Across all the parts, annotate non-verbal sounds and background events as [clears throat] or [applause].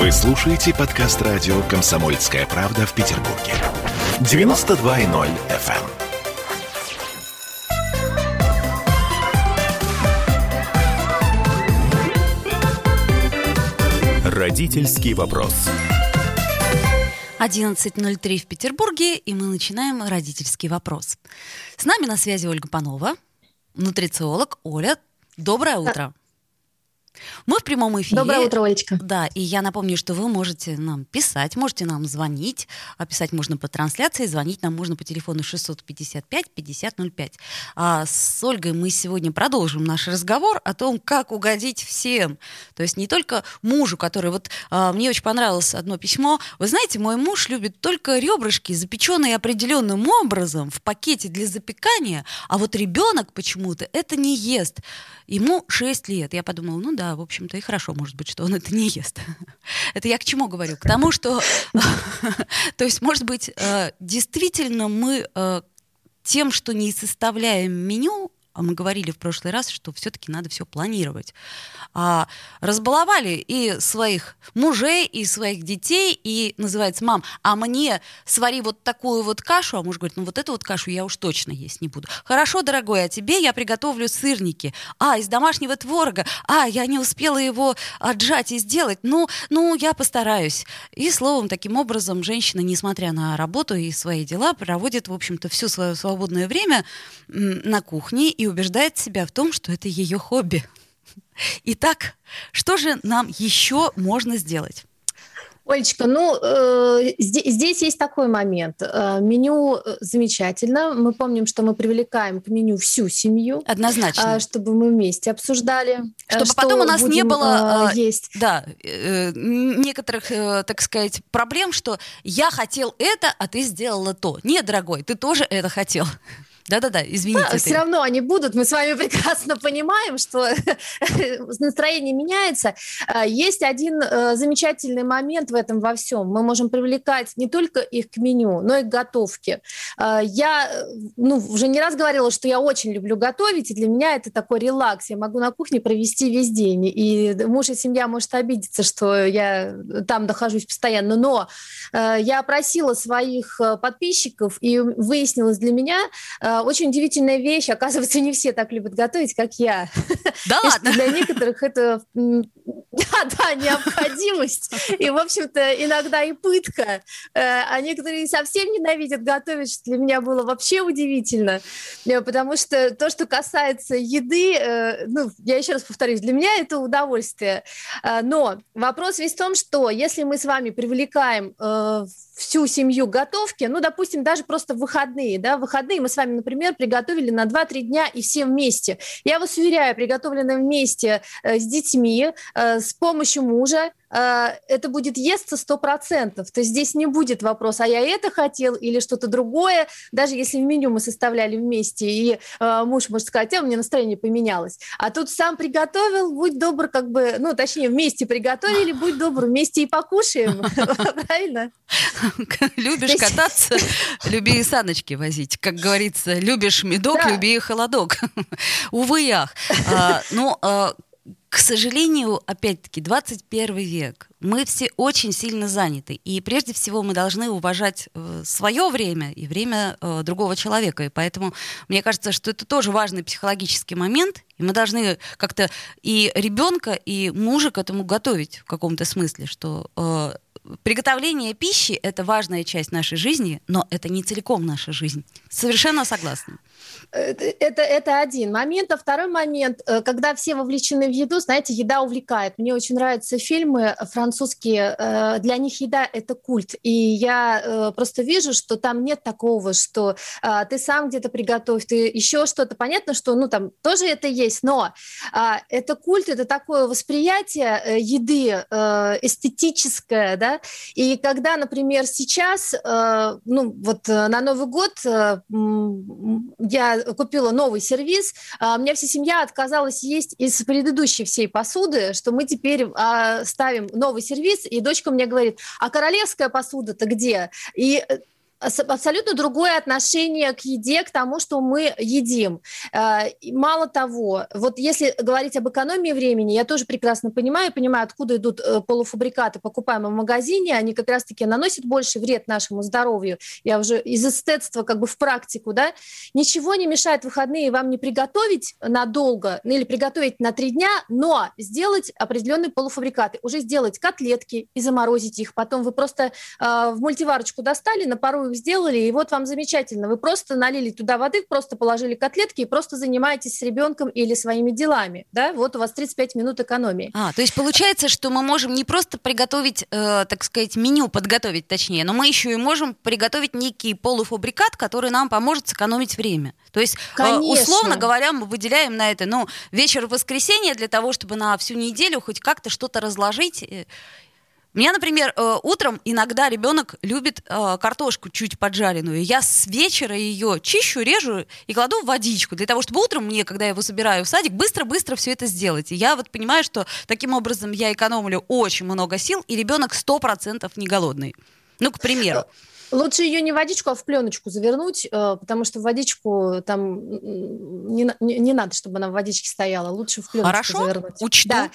Вы слушаете подкаст радио «Комсомольская правда» в Петербурге. 92.0 FM. Родительский вопрос. 11.03 в Петербурге, и мы начинаем родительский вопрос. С нами на связи Ольга Панова, нутрициолог. Оля, доброе утро. Мы в прямом эфире. Доброе утро, Олечка. Да, и я напомню, что вы можете нам писать, можете нам звонить. А писать можно по трансляции, звонить нам можно по телефону 655-5005. А с Ольгой мы сегодня продолжим наш разговор о том, как угодить всем. То есть не только мужу, который... Вот а, мне очень понравилось одно письмо. Вы знаете, мой муж любит только ребрышки, запеченные определенным образом в пакете для запекания, а вот ребенок почему-то это не ест. Ему 6 лет. Я подумала, ну да, в общем-то, и хорошо, может быть, что он это не ест. [laughs] Это я к чему говорю? К тому, что, [laughs] то есть, может быть, э, действительно мы э, тем, что не составляем меню, мы говорили в прошлый раз, что все-таки надо все планировать. А, разбаловали и своих мужей, и своих детей, и называется, мам, а мне свари вот такую вот кашу, а муж говорит, ну вот эту вот кашу я уж точно есть не буду. Хорошо, дорогой, а тебе я приготовлю сырники. А, из домашнего творога. А, я не успела его отжать и сделать. Ну, ну, я постараюсь. И словом, таким образом, женщина, несмотря на работу и свои дела, проводит, в общем-то, все свое свободное время на кухне и убеждает себя в том, что это ее хобби. Итак, что же нам еще можно сделать? Олечка, ну, э, здесь, здесь есть такой момент. Э, меню э, замечательно. Мы помним, что мы привлекаем к меню всю семью. Однозначно. Э, чтобы мы вместе обсуждали. Э, чтобы что потом у нас будем, не было э, есть. Да, э, некоторых, э, так сказать, проблем, что я хотел это, а ты сделала то. Нет, дорогой, ты тоже это хотел. Да-да-да, извините. Да, все равно они будут. Мы с вами [laughs] прекрасно понимаем, что [laughs] настроение меняется. А, есть один э, замечательный момент в этом во всем. Мы можем привлекать не только их к меню, но и к готовке. А, я ну, уже не раз говорила, что я очень люблю готовить, и для меня это такой релакс. Я могу на кухне провести весь день. И муж и семья может обидеться, что я там нахожусь постоянно. Но э, я опросила своих э, подписчиков, и выяснилось для меня, очень удивительная вещь. Оказывается, не все так любят готовить, как я. Да ладно? Для некоторых это да, да, необходимость. И, в общем-то, иногда и пытка. Э, а некоторые совсем ненавидят готовить, что для меня было вообще удивительно. Э, потому что то, что касается еды, э, ну, я еще раз повторюсь, для меня это удовольствие. Но вопрос весь в том, что если мы с вами привлекаем всю семью к готовке, ну, допустим, даже просто в выходные, да, в выходные мы с вами, например, приготовили на 2-3 дня и все вместе. Я вас уверяю, приготовленное вместе с детьми, с помощью мужа э, это будет естся сто процентов. То есть здесь не будет вопроса, а я это хотел или что-то другое. Даже если в меню мы составляли вместе, и э, муж может сказать, а у меня настроение поменялось. А тут сам приготовил, будь добр, как бы, ну, точнее, вместе приготовили, будь добр, вместе и покушаем. [laughs] Правильно? [laughs] Любишь кататься, люби и саночки возить. Как говорится, любишь медок, люби и холодок. [laughs] Увы, ях. А, ну, а, к сожалению, опять-таки, 21 век. Мы все очень сильно заняты. И прежде всего мы должны уважать э, свое время и время э, другого человека. И поэтому мне кажется, что это тоже важный психологический момент. И мы должны как-то и ребенка, и мужа к этому готовить в каком-то смысле, что э, приготовление пищи — это важная часть нашей жизни, но это не целиком наша жизнь. Совершенно согласна. Это, это один момент. А второй момент, э, когда все вовлечены в еду, знаете, еда увлекает. Мне очень нравятся фильмы французские. Э, для них еда — это культ. И я э, просто вижу, что там нет такого, что ты сам где-то приготовь, ты еще что-то. Понятно, что ну там тоже это есть, но это культ, это такое восприятие еды эстетическое, да. И когда, например, сейчас, ну вот на Новый год я купила новый сервис, а, у меня вся семья отказалась есть из предыдущей всей посуды, что мы теперь а, ставим новый сервис, и дочка мне говорит, а королевская посуда-то где? И абсолютно другое отношение к еде, к тому, что мы едим. Э, мало того, вот если говорить об экономии времени, я тоже прекрасно понимаю, понимаю, откуда идут э, полуфабрикаты, покупаемые в магазине, они как раз-таки наносят больше вред нашему здоровью. Я уже из эстетства как бы в практику, да, ничего не мешает выходные вам не приготовить надолго ну, или приготовить на три дня, но сделать определенные полуфабрикаты, уже сделать котлетки и заморозить их, потом вы просто э, в мультиварочку достали, на пару их сделали, и вот вам замечательно. Вы просто налили туда воды, просто положили котлетки и просто занимаетесь с ребенком или своими делами. Да? Вот у вас 35 минут экономии. А, то есть получается, что мы можем не просто приготовить, э, так сказать, меню подготовить точнее, но мы еще и можем приготовить некий полуфабрикат, который нам поможет сэкономить время. То есть, э, условно говоря, мы выделяем на это ну, вечер воскресенья для того, чтобы на всю неделю хоть как-то что-то разложить э, у меня, например, э, утром иногда ребенок любит э, картошку чуть поджаренную. Я с вечера ее чищу, режу и кладу в водичку для того, чтобы утром мне, когда я его собираю в садик, быстро-быстро все это сделать. И я вот понимаю, что таким образом я экономлю очень много сил, и ребенок сто процентов не голодный. Ну, к примеру. Лучше ее не в водичку, а в пленочку завернуть, э, потому что в водичку там не, не, не надо, чтобы она в водичке стояла. Лучше в пленочку Хорошо, завернуть. учту. Да.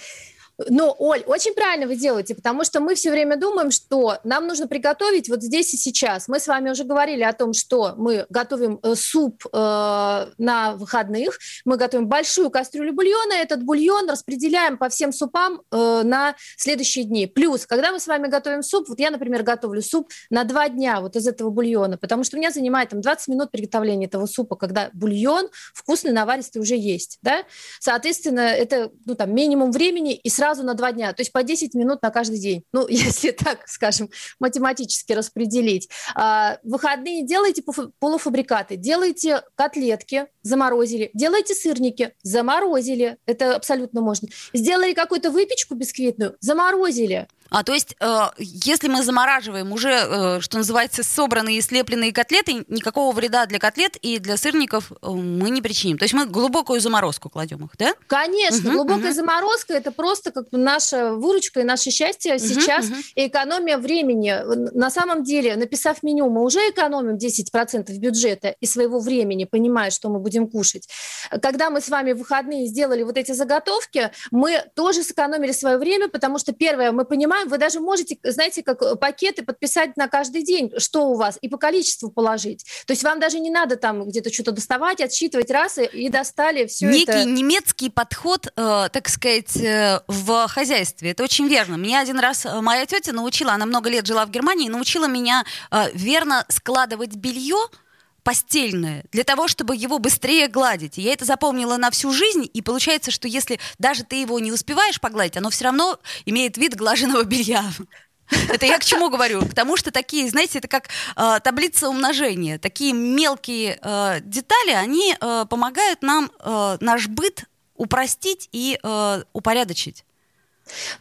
Но, Оль, очень правильно вы делаете, потому что мы все время думаем, что нам нужно приготовить вот здесь и сейчас. Мы с вами уже говорили о том, что мы готовим э, суп э, на выходных, мы готовим большую кастрюлю бульона, этот бульон распределяем по всем супам э, на следующие дни. Плюс, когда мы с вами готовим суп, вот я, например, готовлю суп на два дня вот из этого бульона, потому что у меня занимает там 20 минут приготовления этого супа, когда бульон вкусный, наваристый уже есть, да? Соответственно, это, ну, там, минимум времени и сразу сразу на два дня, то есть по 10 минут на каждый день. Ну, [laughs] если так, скажем, математически распределить. А, выходные делайте полуфабрикаты, делайте котлетки, заморозили, делайте сырники, заморозили, это абсолютно можно. Сделали какую-то выпечку бисквитную, заморозили. А то есть, э, если мы замораживаем уже, э, что называется, собранные и слепленные котлеты, никакого вреда для котлет и для сырников э, мы не причиним. То есть мы глубокую заморозку кладем их, да? Конечно, угу, глубокая угу. заморозка это просто как наша выручка и наше счастье угу, сейчас угу. и экономия времени. На самом деле, написав меню, мы уже экономим 10% бюджета и своего времени, понимая, что мы будем кушать. Когда мы с вами в выходные сделали вот эти заготовки, мы тоже сэкономили свое время, потому что первое, мы понимаем, понимаем, вы даже можете, знаете, как э, пакеты подписать на каждый день, что у вас, и по количеству положить. То есть вам даже не надо там где-то что-то доставать, отсчитывать раз и, и достали все Некий это. Некий немецкий подход, э, так сказать, э, в хозяйстве. Это очень верно. Меня один раз э, моя тетя научила, она много лет жила в Германии, научила меня э, верно складывать белье, постельное, для того, чтобы его быстрее гладить. Я это запомнила на всю жизнь, и получается, что если даже ты его не успеваешь погладить, оно все равно имеет вид глаженного белья. Это я к чему говорю? К тому, что такие, знаете, это как э, таблица умножения. Такие мелкие э, детали, они э, помогают нам э, наш быт упростить и э, упорядочить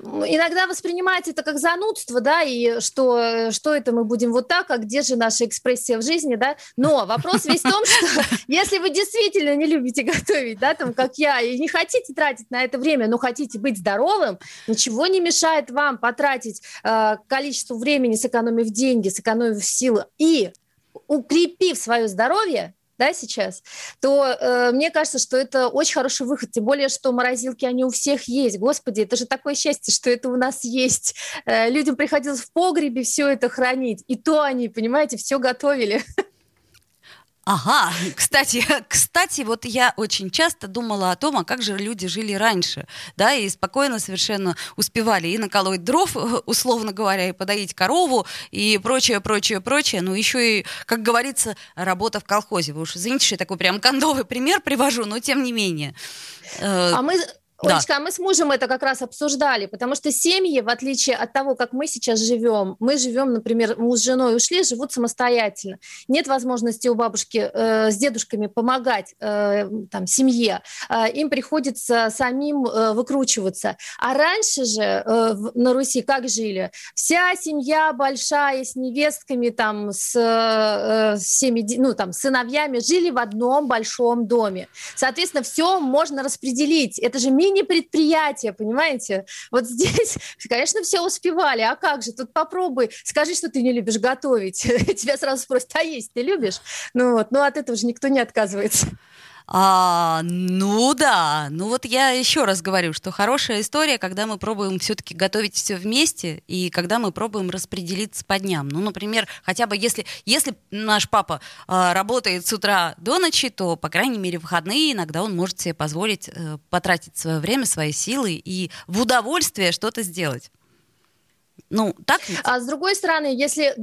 иногда воспринимается это как занудство, да, и что, что это мы будем вот так, а где же наша экспрессия в жизни, да, но вопрос весь в том, что [laughs] если вы действительно не любите готовить, да, там, как я, и не хотите тратить на это время, но хотите быть здоровым, ничего не мешает вам потратить э, количество времени, сэкономив деньги, сэкономив силы и укрепив свое здоровье, да, сейчас, то э, мне кажется, что это очень хороший выход, тем более, что морозилки, они у всех есть. Господи, это же такое счастье, что это у нас есть. Э, людям приходилось в погребе все это хранить, и то они, понимаете, все готовили. [laughs] Ага, кстати, [laughs] кстати, вот я очень часто думала о том, а как же люди жили раньше, да, и спокойно совершенно успевали и наколоть дров, [laughs] условно говоря, и подоить корову, и прочее, прочее, прочее, ну еще и, как говорится, работа в колхозе. Вы уж извините, что я такой прям кондовый пример привожу, но тем не менее. А мы Да. а мы с мужем это как раз обсуждали, потому что семьи, в отличие от того, как мы сейчас живем, мы живем, например, муж с женой ушли, живут самостоятельно. Нет возможности у бабушки э, с дедушками помогать э, там, семье. Э, им приходится самим э, выкручиваться. А раньше же э, на Руси как жили? Вся семья большая с невестками, там, с э, всеми, ну, там, сыновьями жили в одном большом доме. Соответственно, все можно распределить. Это же минимум мини-предприятие, понимаете? Вот здесь, [laughs] конечно, все успевали, а как же, тут попробуй, скажи, что ты не любишь готовить, [laughs] тебя сразу спросят, а есть ты любишь? Ну вот, ну от этого же никто не отказывается. А, ну да, ну вот я еще раз говорю, что хорошая история, когда мы пробуем все-таки готовить все вместе и когда мы пробуем распределиться по дням. Ну, например, хотя бы если, если наш папа а, работает с утра до ночи, то, по крайней мере, выходные иногда он может себе позволить а, потратить свое время, свои силы и в удовольствие что-то сделать. Ну, так ведь? А с другой стороны, если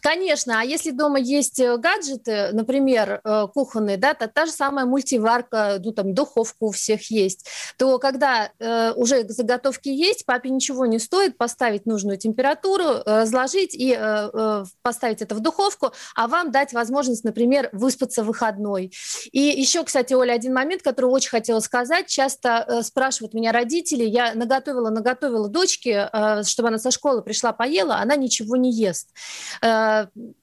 Конечно, а если дома есть э, гаджеты, например, э, кухонные, да, то та же самая мультиварка, ну там духовка у всех есть, то когда э, уже заготовки есть, папе ничего не стоит поставить нужную температуру, разложить и э, э, поставить это в духовку, а вам дать возможность, например, выспаться в выходной. И еще, кстати, Оля, один момент, который очень хотела сказать. Часто э, спрашивают меня родители, я наготовила, наготовила дочке, э, чтобы она со школы пришла, поела, она ничего не ест Э,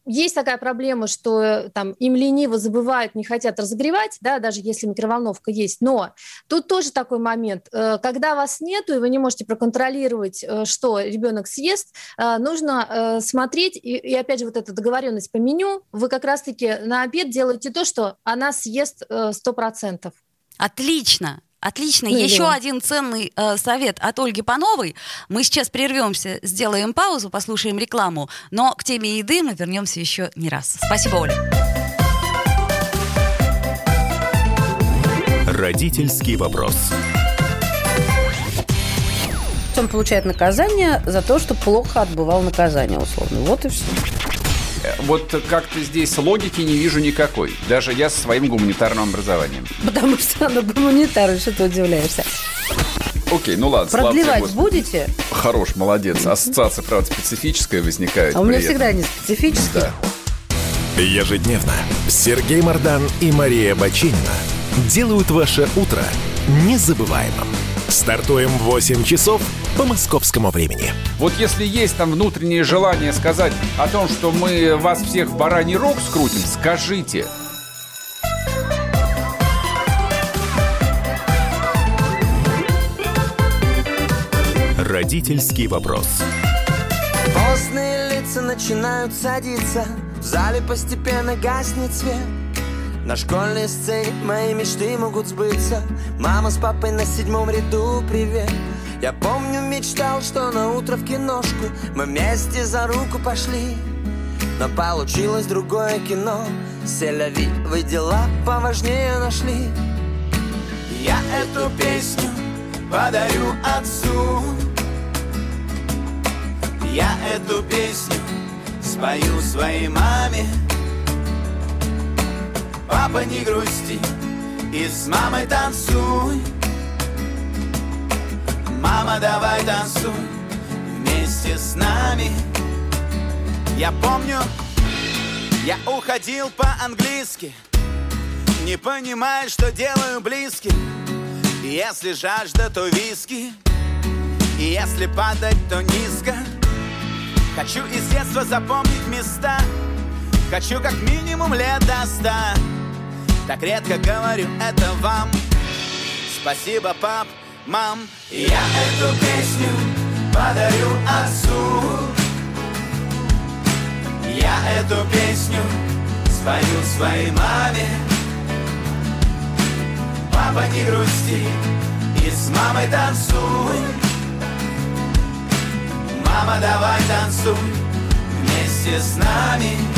есть такая проблема, что э, там им лениво забывают, не хотят разогревать, да, даже если микроволновка есть. Но тут тоже такой момент, э, когда вас нету и вы не можете проконтролировать, что ребенок съест, нужно смотреть и, и опять же вот эта договоренность по меню. Вы как раз-таки на обед делаете то, что она съест сто процентов. Отлично. Отлично. Ну, Еще один ценный э, совет от Ольги Пановой. Мы сейчас прервемся, сделаем паузу, послушаем рекламу, но к теме еды мы вернемся еще не раз. Спасибо, Оля. Родительский вопрос. Он получает наказание за то, что плохо отбывал наказание, условно. Вот и все вот как-то здесь логики не вижу никакой. Даже я со своим гуманитарным образованием. Потому что оно гуманитарное, что ты удивляешься. Окей, ну ладно. Продлевать будете? Хорош, молодец. Ассоциация, правда, специфическая возникает. А у меня всегда не специфическая. Да. Ежедневно Сергей Мардан и Мария Бочинина делают ваше утро незабываемым. Стартуем в 8 часов по московскому времени. Вот если есть там внутреннее желание сказать о том, что мы вас всех в бараний рог скрутим, скажите. Родительский вопрос. Постные лица начинают садиться, в зале постепенно гаснет свет. На школьной сцене мои мечты могут сбыться. Мама с папой на седьмом ряду, привет. Я помню, мечтал, что на утро в киношку Мы вместе за руку пошли. Но получилось другое кино. Селяви, вы дела поважнее нашли. Я эту песню подарю отцу. Я эту песню спою своей маме Папа, не грусти и с мамой танцуй. Мама, давай танцуй вместе с нами. Я помню, я уходил по-английски Не понимая, что делаю близким Если жажда, то виски И если падать, то низко. Хочу из детства запомнить места Хочу как минимум лет до ста Так редко говорю это вам. Спасибо, пап, мам. Я эту песню подарю отцу. Я эту песню спою своей маме. Папа, не грусти и с мамой танцуй. Мама, давай танцуй вместе с нами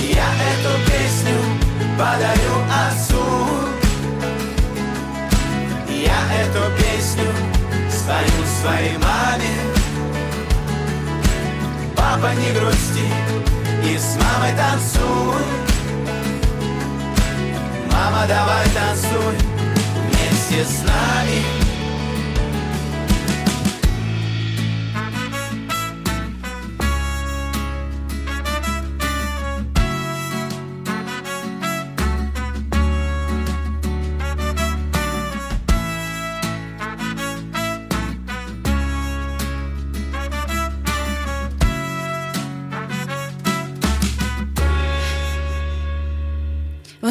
я эту песню подарю отцу. Я эту песню спою своей маме. Папа, не грусти и с мамой танцуй. Мама, давай танцуй вместе с нами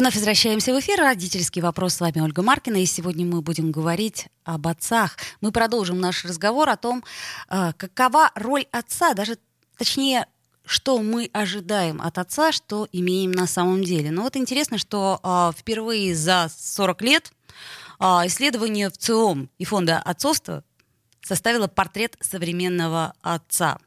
Вновь возвращаемся в эфир. Родительский вопрос. С вами Ольга Маркина. И сегодня мы будем говорить об отцах. Мы продолжим наш разговор о том, э, какова роль отца, даже точнее, что мы ожидаем от отца, что имеем на самом деле. Но вот интересно, что э, впервые за 40 лет э, исследование в ЦИОМ и фонда отцовства составила портрет современного отца.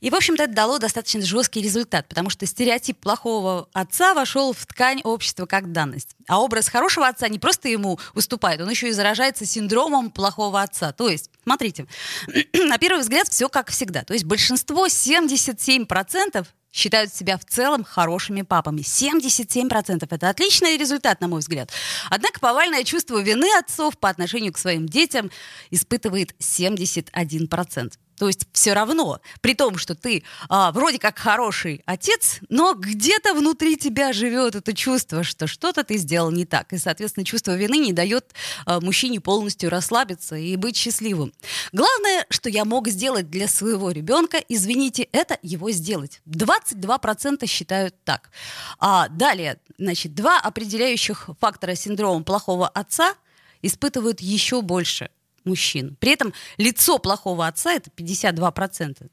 И, в общем-то, это дало достаточно жесткий результат, потому что стереотип плохого отца вошел в ткань общества как данность. А образ хорошего отца не просто ему уступает, он еще и заражается синдромом плохого отца. То есть, смотрите, [clears throat] на первый взгляд все как всегда. То есть большинство, 77% считают себя в целом хорошими папами. 77% это отличный результат, на мой взгляд. Однако повальное чувство вины отцов по отношению к своим детям испытывает 71%. То есть все равно, при том, что ты а, вроде как хороший отец, но где-то внутри тебя живет это чувство, что что-то ты сделал не так. И, соответственно, чувство вины не дает а, мужчине полностью расслабиться и быть счастливым. Главное, что я мог сделать для своего ребенка, извините, это его сделать. 22% считают так. А далее, значит, два определяющих фактора синдрома плохого отца испытывают еще больше – мужчин. При этом лицо плохого отца это 52%.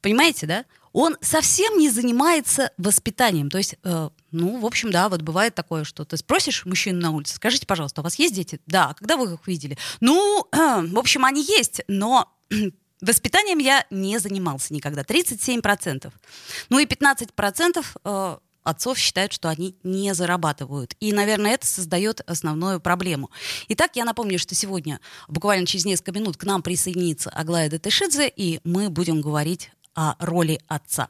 Понимаете, да? Он совсем не занимается воспитанием. То есть, э, ну, в общем, да, вот бывает такое, что ты спросишь мужчину на улице, скажите, пожалуйста, у вас есть дети? Да. А когда вы их видели? Ну, э, [clears throat] в общем, они есть, но [clears throat] воспитанием я не занимался никогда. 37%. Ну и 15% э, отцов считают, что они не зарабатывают. И, наверное, это создает основную проблему. Итак, я напомню, что сегодня, буквально через несколько минут, к нам присоединится Аглая Датышидзе, и мы будем говорить о роли отца.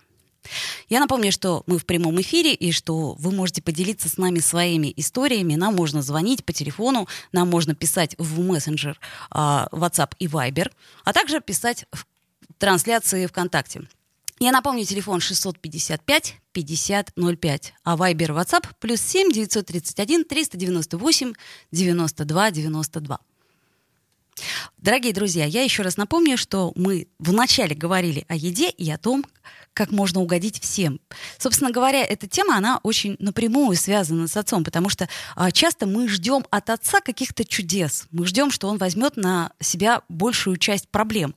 Я напомню, что мы в прямом эфире и что вы можете поделиться с нами своими историями. Нам можно звонить по телефону, нам можно писать в мессенджер а, WhatsApp и Viber, а также писать в трансляции ВКонтакте. Я напомню, телефон 655 5005, а Viber WhatsApp плюс 7 931 398 92 92. Дорогие друзья, я еще раз напомню, что мы вначале говорили о еде и о том, как можно угодить всем. Собственно говоря, эта тема, она очень напрямую связана с отцом, потому что а, часто мы ждем от отца каких-то чудес. Мы ждем, что он возьмет на себя большую часть проблем.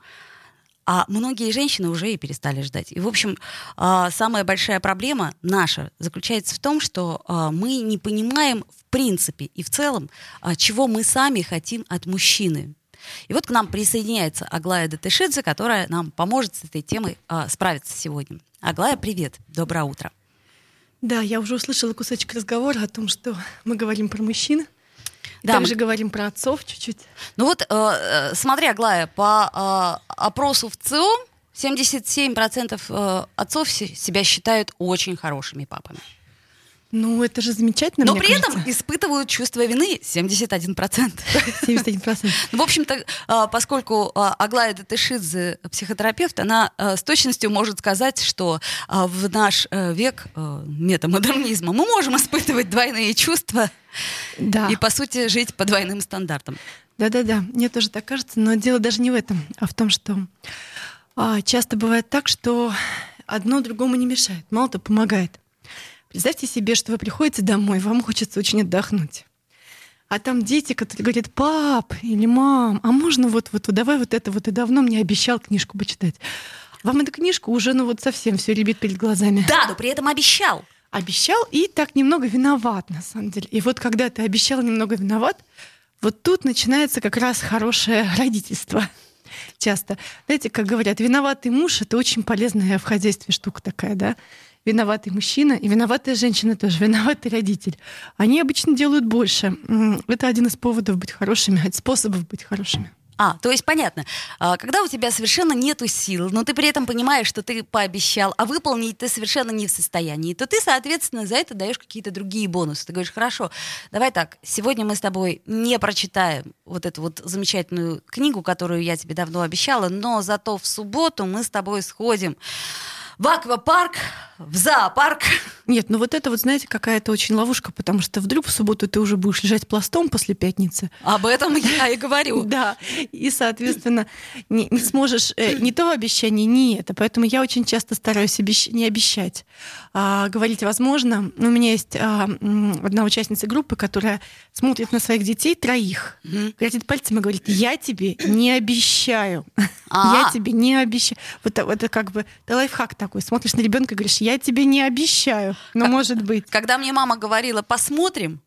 А многие женщины уже и перестали ждать. И, в общем, а, самая большая проблема наша заключается в том, что а, мы не понимаем в принципе и в целом, а, чего мы сами хотим от мужчины. И вот к нам присоединяется Аглая Датышидзе, которая нам поможет с этой темой справиться сегодня. Аглая, привет, доброе утро. Да, я уже услышала кусочек разговора о том, что мы говорим про мужчин. Да, Также мы... говорим про отцов чуть-чуть. Ну вот, э, э смотри, Аглая, по э, опросу в ЦИОМ 77% э, отцов себя считают очень хорошими папами. Ну, это же замечательно, Но при кажется. этом испытывают чувство вины 71%. 71%. [laughs] Ну, в общем-то, а, поскольку а, Аглая Датышидзе психотерапевт, она а, с точностью может сказать, что в наш э, век э, метамодернизма мы можем испытывать двойные чувства да. и, по сути, жить по двойным стандартам. Да-да-да, мне тоже так кажется, но дело даже не в этом, а в том, что часто бывает так, что одно другому не мешает, мало-то помогает. Представьте себе, что вы приходите домой, вам хочется очень отдохнуть. А там дети, которые говорят, пап или мам, а можно вот, вот, давай вот это вот, и давно мне обещал книжку почитать. Вам эта книжка уже, ну вот совсем все ребит перед глазами. Да, но при этом обещал. Обещал и так немного виноват, на самом деле. И вот когда ты обещал немного виноват, вот тут начинается как раз хорошее [laughs] родительство. Часто. Знаете, как говорят, виноватый муж — это очень полезная в хозяйстве штука такая, да? Виноватый мужчина и виноватая женщина тоже, [laughs] виноватый родитель. Они обычно делают больше. Это один из поводов быть хорошими, способов быть хорошими. А, то есть понятно. А, когда у тебя совершенно нету сил, но ты при этом понимаешь, что ты пообещал, а выполнить ты совершенно не в состоянии, то ты, соответственно, за это даешь какие-то другие бонусы. Ты говоришь, хорошо, давай так, сегодня мы с тобой не прочитаем вот эту вот замечательную книгу, которую я тебе давно обещала, но зато в субботу мы с тобой сходим в аквапарк, в зоопарк. Нет, ну вот это вот, знаете, какая-то очень ловушка, потому что вдруг в субботу ты уже будешь лежать пластом после пятницы. Об этом я и говорю. [laughs] Да, и, соответственно, не, не сможешь э, ни то обещание, ни это. Поэтому я очень часто стараюсь обещ... не обещать. А, говорить возможно. У меня есть а, одна участница группы, которая смотрит на своих детей, троих, Мгм. грозит пальцем и говорит, я тебе не обещаю. А. [laughs] Я тебе не обещаю. Вот это, как бы лайфхак такой. Смотришь на ребенка и говоришь, я тебе не обещаю. Но может быть. Когда мне мама говорила, посмотрим,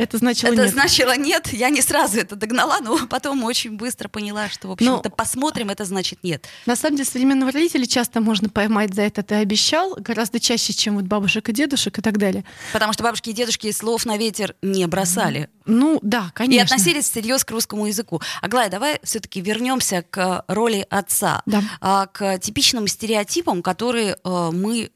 Это значило это нет. значило нет, я не сразу это догнала, но [laughs] потом очень быстро поняла, что, в общем-то, посмотрим, это значит нет. На самом деле, современного родителя часто можно поймать за это ты обещал, гораздо чаще, чем вот бабушек и дедушек и так далее. Потому что бабушки и дедушки слов на ветер не бросали. Ну, да, конечно. И относились всерьез к русскому языку. Аглая, давай все-таки вернемся к роли отца, Да. а, к типичным стереотипам, которые э, мы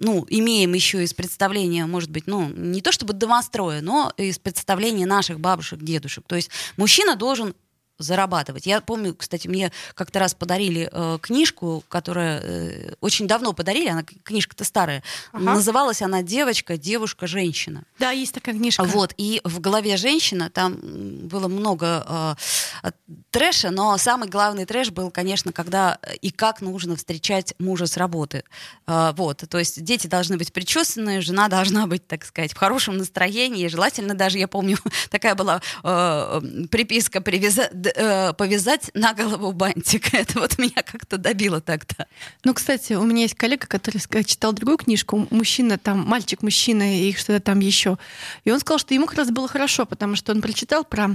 ну, имеем еще из представления, может быть, ну, не то чтобы домостроя, но из представления наших бабушек, дедушек. То есть мужчина должен зарабатывать. Я помню, кстати, мне как-то раз подарили э, книжку, которая э, очень давно подарили, она книжка-то старая. Ага. Называлась она «Девочка, девушка, женщина». Да, есть такая книжка. Вот, и в голове женщина, там было много э, трэша, но самый главный трэш был, конечно, когда э, и как нужно встречать мужа с работы. Э, вот, то есть дети должны быть причесанные, жена должна быть, так сказать, в хорошем настроении, желательно даже, я помню, [laughs] такая была э, приписка «Привяза- д- э, «повязать на голову бантик». [laughs] Это вот меня как-то добило так-то. Ну, кстати, у меня есть коллега, который читал другую книжку, мужчина там, мальчик-мужчина и что-то там еще. И он сказал, что ему как раз было хорошо, потому что он прочитал про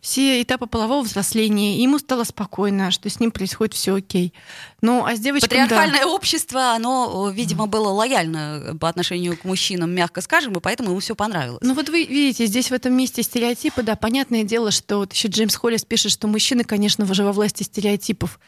все этапы полового взросления, и ему стало спокойно, что с ним происходит все окей. Ну, а с девочками... да. Патриархальное общество, оно, э, видимо, было лояльно по отношению к мужчинам, мягко скажем, и поэтому ему все понравилось. Ну вот вы видите, здесь в этом месте стереотипы, да, понятное дело, что вот еще Джеймс Холлис пишет, что мужчины, конечно, уже во власти стереотипов.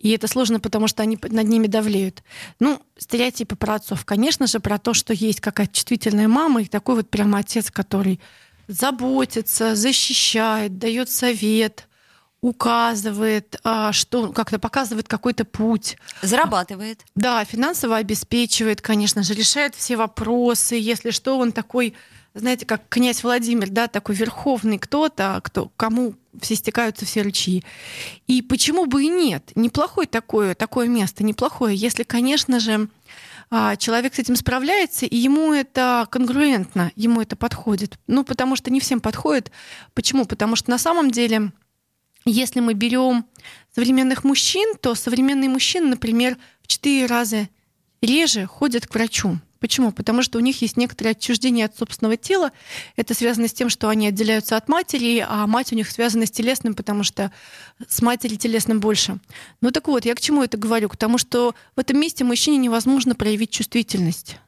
И это сложно, потому что они над ними давлеют. Ну, стереотипы про отцов, конечно же, про то, что есть какая-то чувствительная мама и такой вот прям отец, который заботится, защищает, дает совет, указывает, а, что как-то показывает какой-то путь. Зарабатывает. Да, финансово обеспечивает, конечно же, решает все вопросы. Если что, он такой, знаете, как князь Владимир, да, такой верховный кто-то, кто, кому все стекаются все рычаги. И почему бы и нет? Неплохое такое, такое место, неплохое, если, конечно же, а, человек с этим справляется, и ему это конгруентно, ему это подходит. Ну, потому что не всем подходит. Почему? Потому что на самом деле, если мы берем современных мужчин, то современные мужчины, например, в четыре раза реже ходят к врачу. Почему? Потому что у них есть некоторое отчуждение от собственного тела. Это связано с тем, что они отделяются от матери, а мать у них связана с телесным, потому что с матери телесным больше. Ну так вот, я к чему это говорю? К тому, что в этом месте мужчине невозможно проявить чувствительность.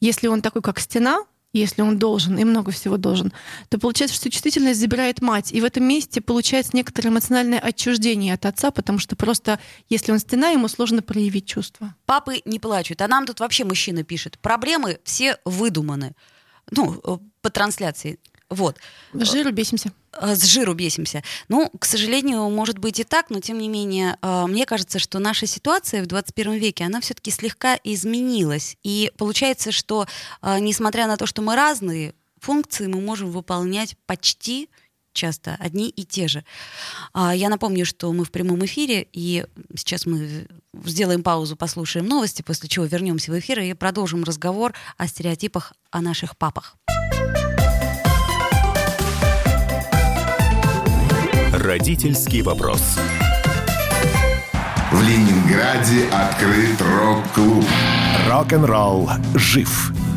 Если он такой, как стена, если он должен, и много всего должен, то получается, что чувствительность забирает мать. И в этом месте получается некоторое эмоциональное отчуждение от отца, потому что просто, если он стена, ему сложно проявить чувства. Папы не плачут. А нам тут вообще мужчина пишет. Проблемы все выдуманы. Ну, э, по трансляции. Вот. Жиру бесимся. Э, С жиру бесимся. Ну, к сожалению, может быть и так, но тем не менее, э, мне кажется, что наша ситуация в 21 веке, она все-таки слегка изменилась. И получается, что, э, несмотря на то, что мы разные, функции мы можем выполнять почти часто одни и те же. А, Я напомню, что мы в прямом эфире, и сейчас мы сделаем паузу, послушаем новости, после чего вернемся в эфир и продолжим разговор о стереотипах о наших папах. Родительский вопрос. В Ленинграде открыт рок-клуб. Рок-н-ролл жив.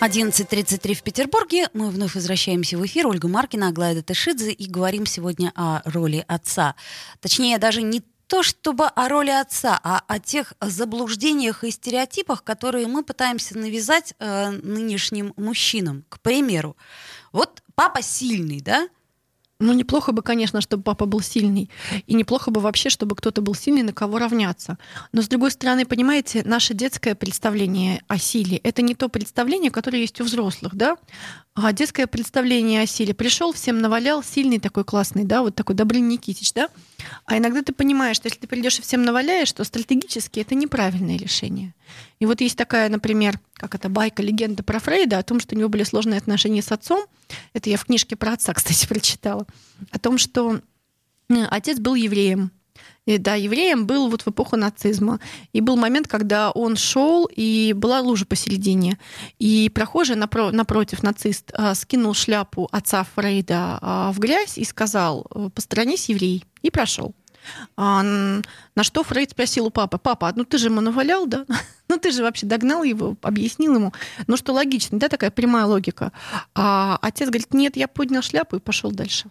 11.33 в Петербурге. Мы вновь возвращаемся в эфир. Ольга Маркина, Аглая Ташидзе. И говорим сегодня о роли отца. Точнее, даже не то чтобы о роли отца, а о тех заблуждениях и стереотипах, которые мы пытаемся навязать э, нынешним мужчинам. К примеру, вот папа сильный, да? Ну, неплохо бы, конечно, чтобы папа был сильный. И неплохо бы вообще, чтобы кто-то был сильный, на кого равняться. Но, с другой стороны, понимаете, наше детское представление о силе — это не то представление, которое есть у взрослых, да? А детское представление о силе. Пришел, всем навалял, сильный такой классный, да, вот такой Добрын Никитич, да? А иногда ты понимаешь, что если ты придешь и всем наваляешь, то стратегически это неправильное решение. И вот есть такая, например, как это байка, легенда про Фрейда о том, что у него были сложные отношения с отцом. Это я в книжке про отца, [laughs] кстати, прочитала. О том, что отец был евреем. Да, евреем был вот в эпоху нацизма. И был момент, когда он шел, и была лужа посередине. И прохожий напро- напротив, нацист, э, скинул шляпу отца Фрейда э, в грязь и сказал, посторонись, еврей, и прошел. А, на что Фрейд спросил у папы, папа, ну ты же ему навалял, да? [laughs] Ну ты же вообще догнал его, объяснил ему. Ну что логично, да, такая прямая логика. А отец говорит, нет, я поднял шляпу и пошел дальше.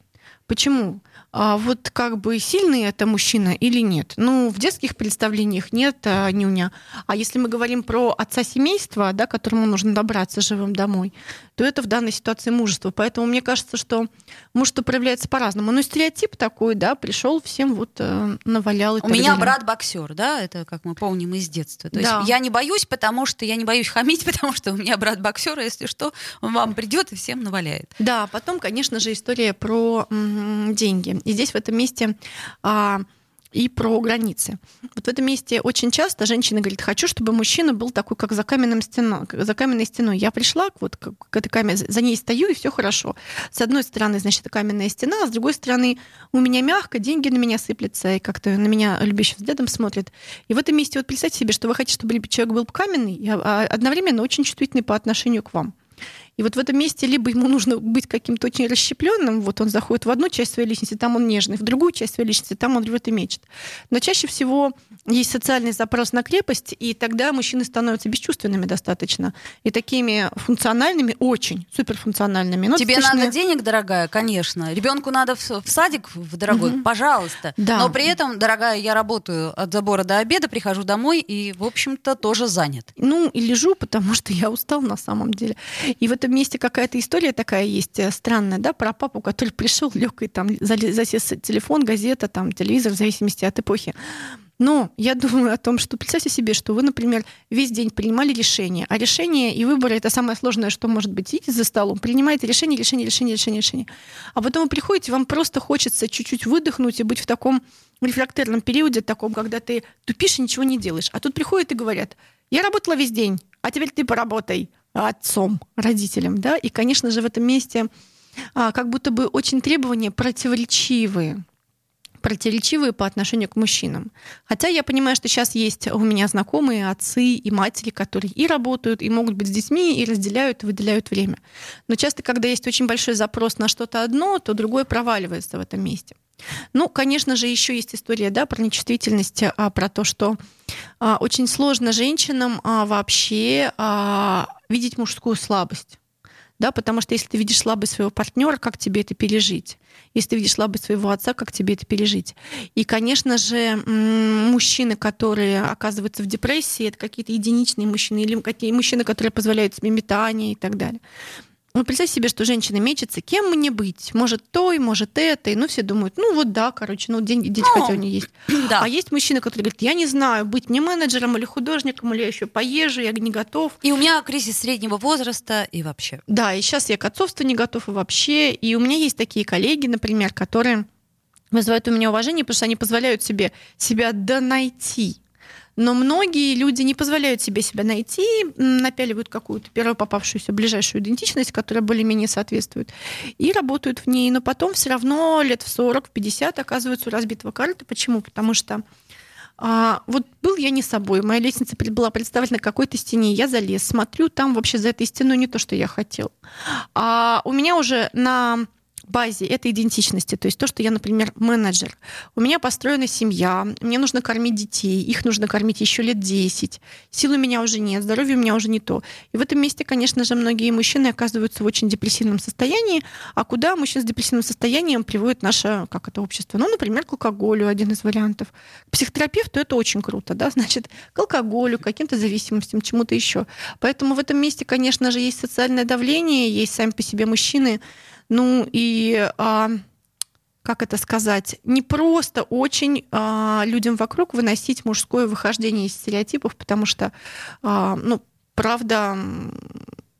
Почему? А вот как бы сильный это мужчина или нет? Ну, в детских представлениях нет а, нюня. А если мы говорим про отца семейства, да, которому нужно добраться живым домой, то это в данной ситуации мужество. Поэтому мне кажется, что мужество проявляется по-разному. Ну, стереотип такой, да, пришел, всем вот э, навалял. И У меня далее. брат боксер, да, это как мы помним из детства. То да. есть я не боюсь, потому что я не боюсь хамить, [laughs] потому что у меня брат боксер, если что, он вам придет и всем наваляет. Да, потом, конечно же, история про м- деньги. И здесь в этом месте а, и про границы. Вот в этом месте очень часто женщина говорит, хочу, чтобы мужчина был такой, как за, каменным стеной, за каменной стеной. Я пришла вот к, к этой камере, за ней стою, и все хорошо. С одной стороны, значит, каменная стена, а с другой стороны, у меня мягко, деньги на меня сыплятся, и как-то на меня любящим взглядом смотрят. И в этом месте вот представьте себе, что вы хотите, чтобы человек был каменный, а одновременно очень чувствительный по отношению к вам. И вот в этом месте либо ему нужно быть каким-то очень расщепленным, вот он заходит в одну часть своей личности, там он нежный, в другую часть своей личности, там он рвет и мечет. Но чаще всего есть социальный запрос на крепость, и тогда мужчины становятся бесчувственными достаточно. И такими функциональными, очень суперфункциональными. Но Тебе достаточно... надо денег, дорогая, конечно. Ребенку надо в, в садик в дорогой, угу. пожалуйста. Да. Но при этом, дорогая, я работаю от забора до обеда, прихожу домой и, в общем-то, тоже занят. Ну, и лежу, потому что я устал на самом деле. И в этом этом месте какая-то история такая есть э, странная, да, про папу, который [laughs] пришел, лег и там засес телефон, газета, там, телевизор, в зависимости от эпохи. Но я [laughs] думаю о том, что представьте себе, что вы, например, весь день принимали решения, а решение и выборы это самое сложное, что может быть. Сидите за столом, принимаете решение, решение, решение, решение, решение. А потом вы приходите, вам просто хочется чуть-чуть выдохнуть и быть в таком рефлекторном периоде, таком, когда ты тупишь и ничего не делаешь. А тут приходят и говорят, я работала весь день, а теперь ты поработай отцом, родителем, да, и, конечно же, в этом месте а, как будто бы очень требования противоречивые противоречивые по отношению к мужчинам. Хотя я понимаю, что сейчас есть у меня знакомые отцы и матери, которые и работают, и могут быть с детьми, и разделяют, и выделяют время. Но часто, когда есть очень большой запрос на что-то одно, то другое проваливается в этом месте. Ну, конечно же, еще есть история да, про нечувствительность, а, про то, что а, очень сложно женщинам а, вообще а, видеть мужскую слабость. Да, потому что если ты видишь слабость своего партнера, как тебе это пережить? Если ты видишь слабость своего отца, как тебе это пережить? И, конечно же, мужчины, которые оказываются в депрессии, это какие-то единичные мужчины или какие мужчины, которые позволяют себе метание и так далее. Ну, представь себе, что женщина мечется, кем мне быть? Может, той, может, этой. Ну, все думают, ну, вот да, короче, ну, деньги, дети ну, хотя у нее есть. [clears throat] Да. А есть мужчина, который говорит, я не знаю, быть мне менеджером или художником, или я еще поезжу, я не готов. И у меня кризис среднего возраста и вообще. Да, и сейчас я к отцовству не готов и вообще. И у меня есть такие коллеги, например, которые вызывают у меня уважение, потому что они позволяют себе себя донайти но многие люди не позволяют себе себя найти, напяливают какую-то первую попавшуюся ближайшую идентичность, которая более-менее соответствует, и работают в ней. Но потом все равно лет в 40, в 50 оказываются у разбитого карты. Почему? Потому что А, вот был я не собой, моя лестница была представлена на какой-то стене, я залез, смотрю, там вообще за этой стеной не то, что я хотел. А у меня уже на базе этой идентичности, то есть то, что я, например, менеджер. У меня построена семья, мне нужно кормить детей, их нужно кормить еще лет 10. Сил у меня уже нет, здоровье у меня уже не то. И в этом месте, конечно же, многие мужчины оказываются в очень депрессивном состоянии. А куда мужчин с депрессивным состоянием приводит наше, как это, общество? Ну, например, к алкоголю, один из вариантов. К психотерапевту это очень круто, да, значит, к алкоголю, к каким-то зависимостям, чему-то еще. Поэтому в этом месте, конечно же, есть социальное давление, есть сами по себе мужчины, ну и а, как это сказать, не просто очень а, людям вокруг выносить мужское выхождение из стереотипов, потому что, а, ну, правда,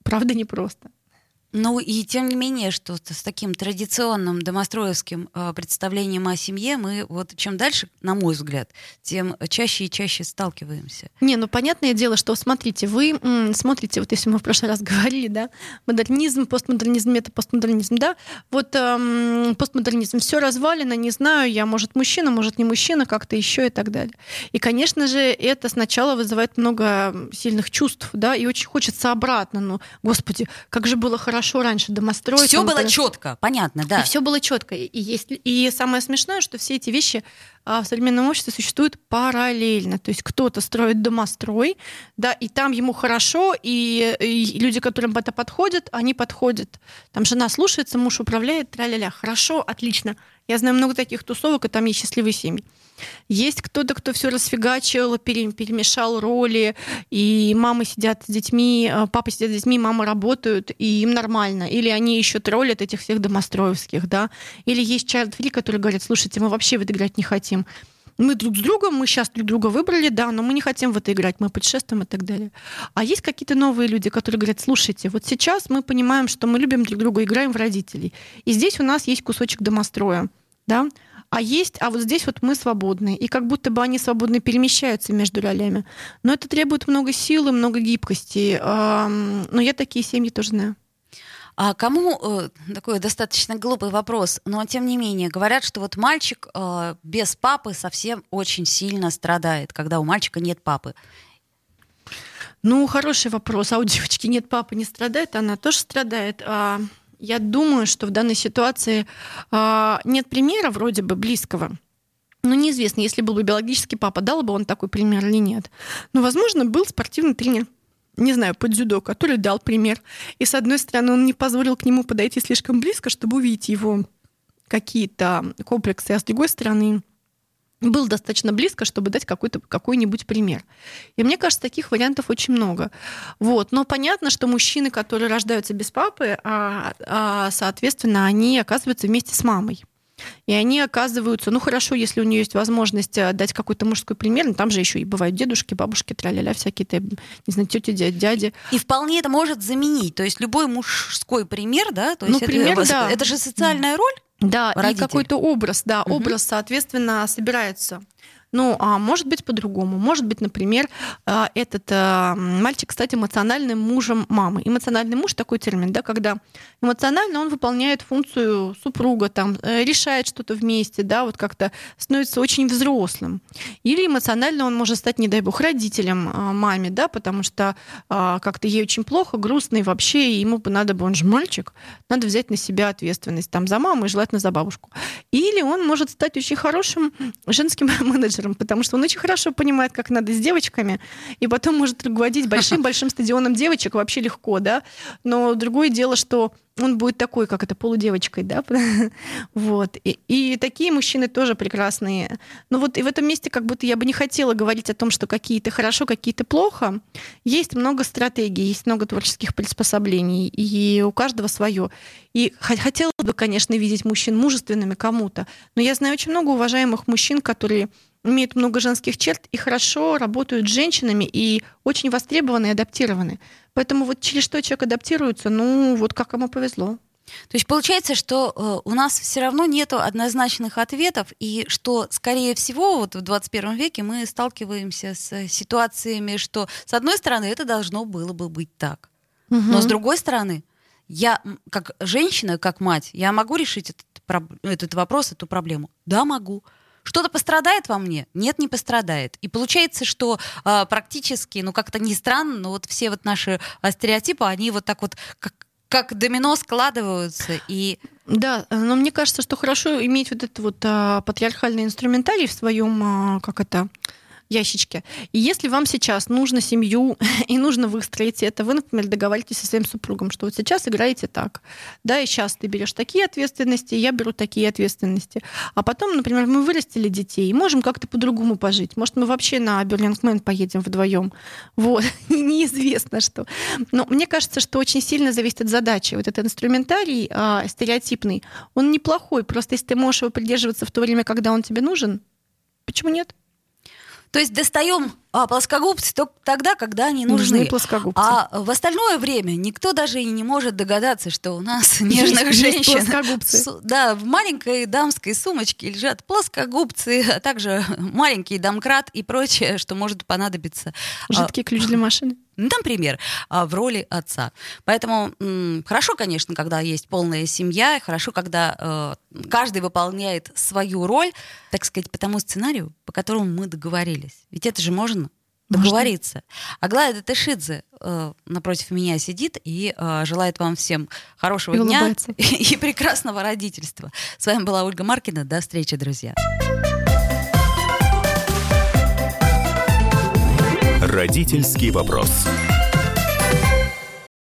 правда непросто. Ну и тем не менее, что с таким традиционным домостроевским э, представлением о семье мы вот чем дальше, на мой взгляд, тем чаще и чаще сталкиваемся. Не, ну понятное дело, что смотрите, вы м, смотрите, вот если мы в прошлый раз [laughs] говорили, да, модернизм, постмодернизм, это постмодернизм, да, вот эм, постмодернизм, все развалено, не знаю, я, может, мужчина, может, не мужчина, как-то еще и так далее. И, конечно же, это сначала вызывает много сильных чувств, да, и очень хочется обратно, ну, господи, как же было хорошо раньше домостроить. Все было это- четко, понятно, да. и все было четко. И, есть, и самое смешное, что все эти вещи а, в современном обществе существуют параллельно. То есть кто-то строит домострой, да, и там ему хорошо, и, и люди, которым это подходит, они подходят. Там жена слушается, муж управляет, тра-ля-ля. Хорошо, отлично. Я знаю много таких тусовок, и там есть счастливые семьи. Есть кто-то, кто все расфигачил, пере- перемешал роли, и мамы сидят с детьми, э, папы сидят с детьми, мамы работают, и им нормально. Или они еще троллят этих всех домостроевских, да. Или есть child free, которые говорят, слушайте, мы вообще в это играть не хотим. Мы друг с другом, мы сейчас друг друга выбрали, да, но мы не хотим в это играть, мы путешествуем и так далее. А есть какие-то новые люди, которые говорят, слушайте, вот сейчас мы понимаем, что мы любим друг друга, играем в родителей. И здесь у нас есть кусочек домостроя, да, а есть, а вот здесь вот мы свободны. И как будто бы они свободно перемещаются между ролями. Но это требует много силы, много гибкости. Но я такие семьи тоже знаю. А кому э, такой достаточно глупый вопрос, но тем не менее говорят, что вот мальчик э, без папы совсем очень сильно страдает, когда у мальчика нет папы. Ну, хороший вопрос. А у девочки нет папы, не страдает, она тоже страдает. А, я думаю, что в данной ситуации а, нет примера вроде бы близкого. Ну, неизвестно, если был бы биологический папа, дал бы он такой пример или нет. Но, возможно, был спортивный тренер, не знаю, по дзюдо, который дал пример. И, с одной стороны, он не позволил к нему подойти слишком близко, чтобы увидеть его какие-то комплексы, а с другой стороны, был достаточно близко, чтобы дать какой-то, какой-нибудь пример. И мне кажется, таких вариантов очень много. Вот. Но понятно, что мужчины, которые рождаются без папы, а, а, соответственно, они оказываются вместе с мамой. И они оказываются, ну хорошо, если у нее есть возможность э, дать какой-то мужской пример, но там же еще и бывают дедушки, бабушки, траля всякие, то не знаю, тети, дяди, дяди. И вполне это может заменить. То есть любой мужской пример, да, то Ну, есть это- пример, это, да. это же социальная роль. Да, и Родитель. какой-то образ, да, Мгм. образ, соответственно, собирается. Ну, а может быть по-другому. Может быть, например, а, этот а, мальчик стать эмоциональным мужем мамы. Эмоциональный муж такой термин, да, когда эмоционально он выполняет функцию супруга, там, э, решает что-то вместе, да, вот как-то становится очень взрослым. Или эмоционально он может стать, не дай бог, родителем а, маме, да, потому что как-то ей очень плохо, грустно, и вообще ему бы надо бы, он же мальчик, надо взять на себя ответственность там за маму и желательно за бабушку. Или он может стать очень хорошим женским [laughs] менеджером, потому что он очень хорошо понимает, как надо с девочками, и потом может руководить большим-большим [laughs] стадионом девочек вообще легко, да. Но другое дело, что он будет такой, как это, полудевочкой, да, [laughs] вот. И, и такие мужчины тоже прекрасные. Но вот и в этом месте как будто я бы не хотела говорить о том, что какие-то хорошо, какие-то плохо. Есть много стратегий, есть много творческих приспособлений, и у каждого свое. И хо- хотела бы, конечно, видеть мужчин мужественными кому-то, но я знаю очень много уважаемых мужчин, которые имеют много женских черт и хорошо работают с женщинами и очень востребованы и адаптированы. Поэтому вот через что человек адаптируется, ну вот как ему повезло. То есть получается, что э, у нас все равно нет однозначных ответов, и что, скорее всего, вот в 21 веке мы сталкиваемся с ситуациями, что, с одной стороны, это должно было бы быть так. Но с другой стороны, я как женщина, как мать, я могу решить этот, этот вопрос, эту проблему? Да, могу. Что-то пострадает во мне? Нет, не пострадает. И получается, что э, практически, ну как-то не странно, но вот все вот наши э, стереотипы, они вот так вот как, как домино складываются и да, но мне кажется, что хорошо иметь вот этот вот а, патриархальный инструментарий в своем, а, как это, ящичке. И если вам сейчас нужно семью [laughs] и нужно выстроить это, вы, например, договариваетесь со своим супругом, что вот сейчас играете так, да, и сейчас ты берешь такие ответственности, я беру такие ответственности. А потом, например, мы вырастили детей и можем как-то по-другому пожить. Может, мы вообще на Берлингмен поедем вдвоем. Вот, [laughs] неизвестно что. Но мне кажется, что очень сильно зависит от задачи. Вот этот инструментарий а, стереотипный, он неплохой. Просто если ты можешь его придерживаться в то время, когда он тебе нужен, почему нет? То есть достаем а, плоскогубцы только тогда, когда они нужны. Нужны плоскогубцы. А в остальное время никто даже и не может догадаться, что у нас нежных есть, женщин. Есть плоскогубцы. С, да, в маленькой дамской сумочке лежат плоскогубцы, а также маленький домкрат и прочее, что может понадобиться. Жидкий ключ для машины. Например, а, в роли отца. Поэтому хорошо, конечно, когда есть полная семья, хорошо, когда э, каждый выполняет свою роль, так сказать, по тому сценарию, по которому мы договорились. Ведь это же можно договориться. Аглая Датышидзе э, напротив меня сидит и э, желает вам всем хорошего и дня улыбается. и, [laughs] и прекрасного родительства. С вами была Ольга Маркина. До встречи, друзья. Родительский вопрос.